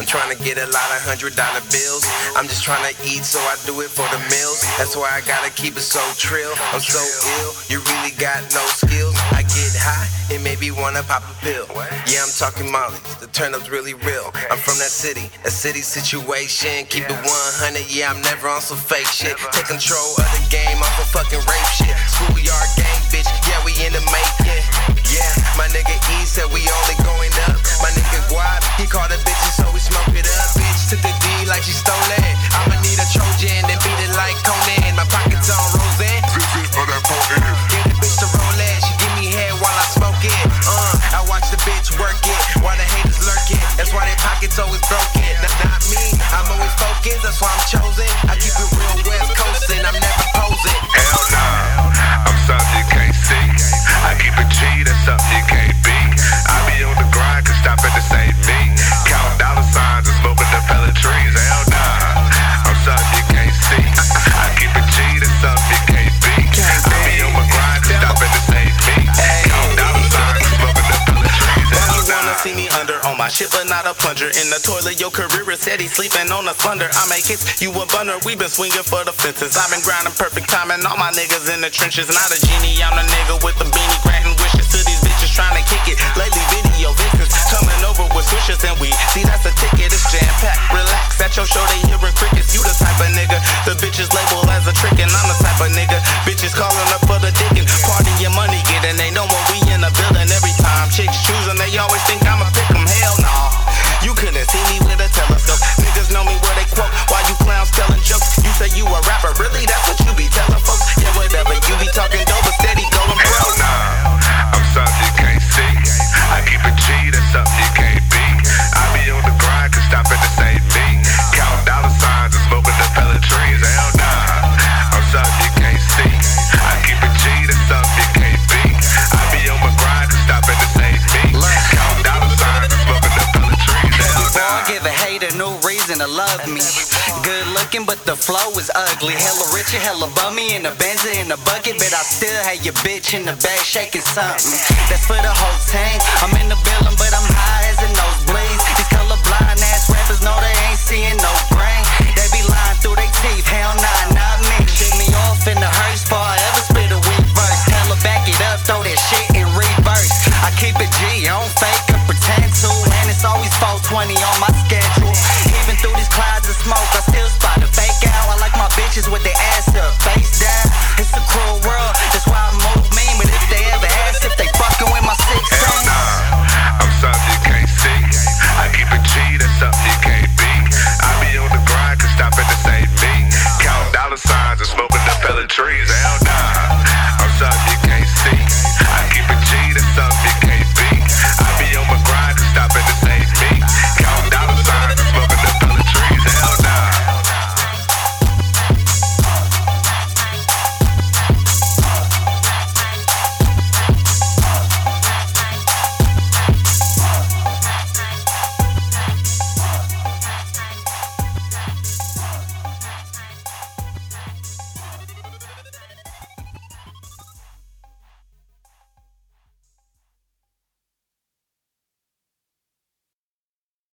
I'm trying to get a lot of hundred dollar bills. I'm just trying to eat, so I do it for the meals. That's why I gotta keep it so trill. I'm so ill, you really got no skills. I get high and maybe wanna pop a pill. Yeah, I'm talking Molly. The turn up's really real. I'm from that city, a city situation. Keep it 100, yeah, I'm never on some fake shit. Take control of the game, I'm for fucking rape shit. Schoolyard gang, bitch, yeah, we in the making. Yeah, my nigga E said we chosen. I keep it shit, but not a plunger? In the toilet, your career is steady, sleeping on a thunder. I make hits, you a bunner. We been swinging for the fences. I've been grinding perfect timing. All my niggas in the trenches. Not a genie, I'm the nigga with the beanie, granting wishes to these bitches trying to kick it. Lately, video vixens coming over with switches and we see that's a ticket. It's jam packed. Relax at your show, they hearing crickets. You the type of nigga the bitches label as a trick, and I'm the type of nigga bitches calling up for the dick and party your money getting. They know to love me. Good looking, but the flow is ugly. Hella rich and hella bummy in the Benz in the bucket, but I still have your bitch in the back shaking something. That's for the whole team. I'm in the building, but I'm high as a nosebleeds. These colorblind ass rappers know they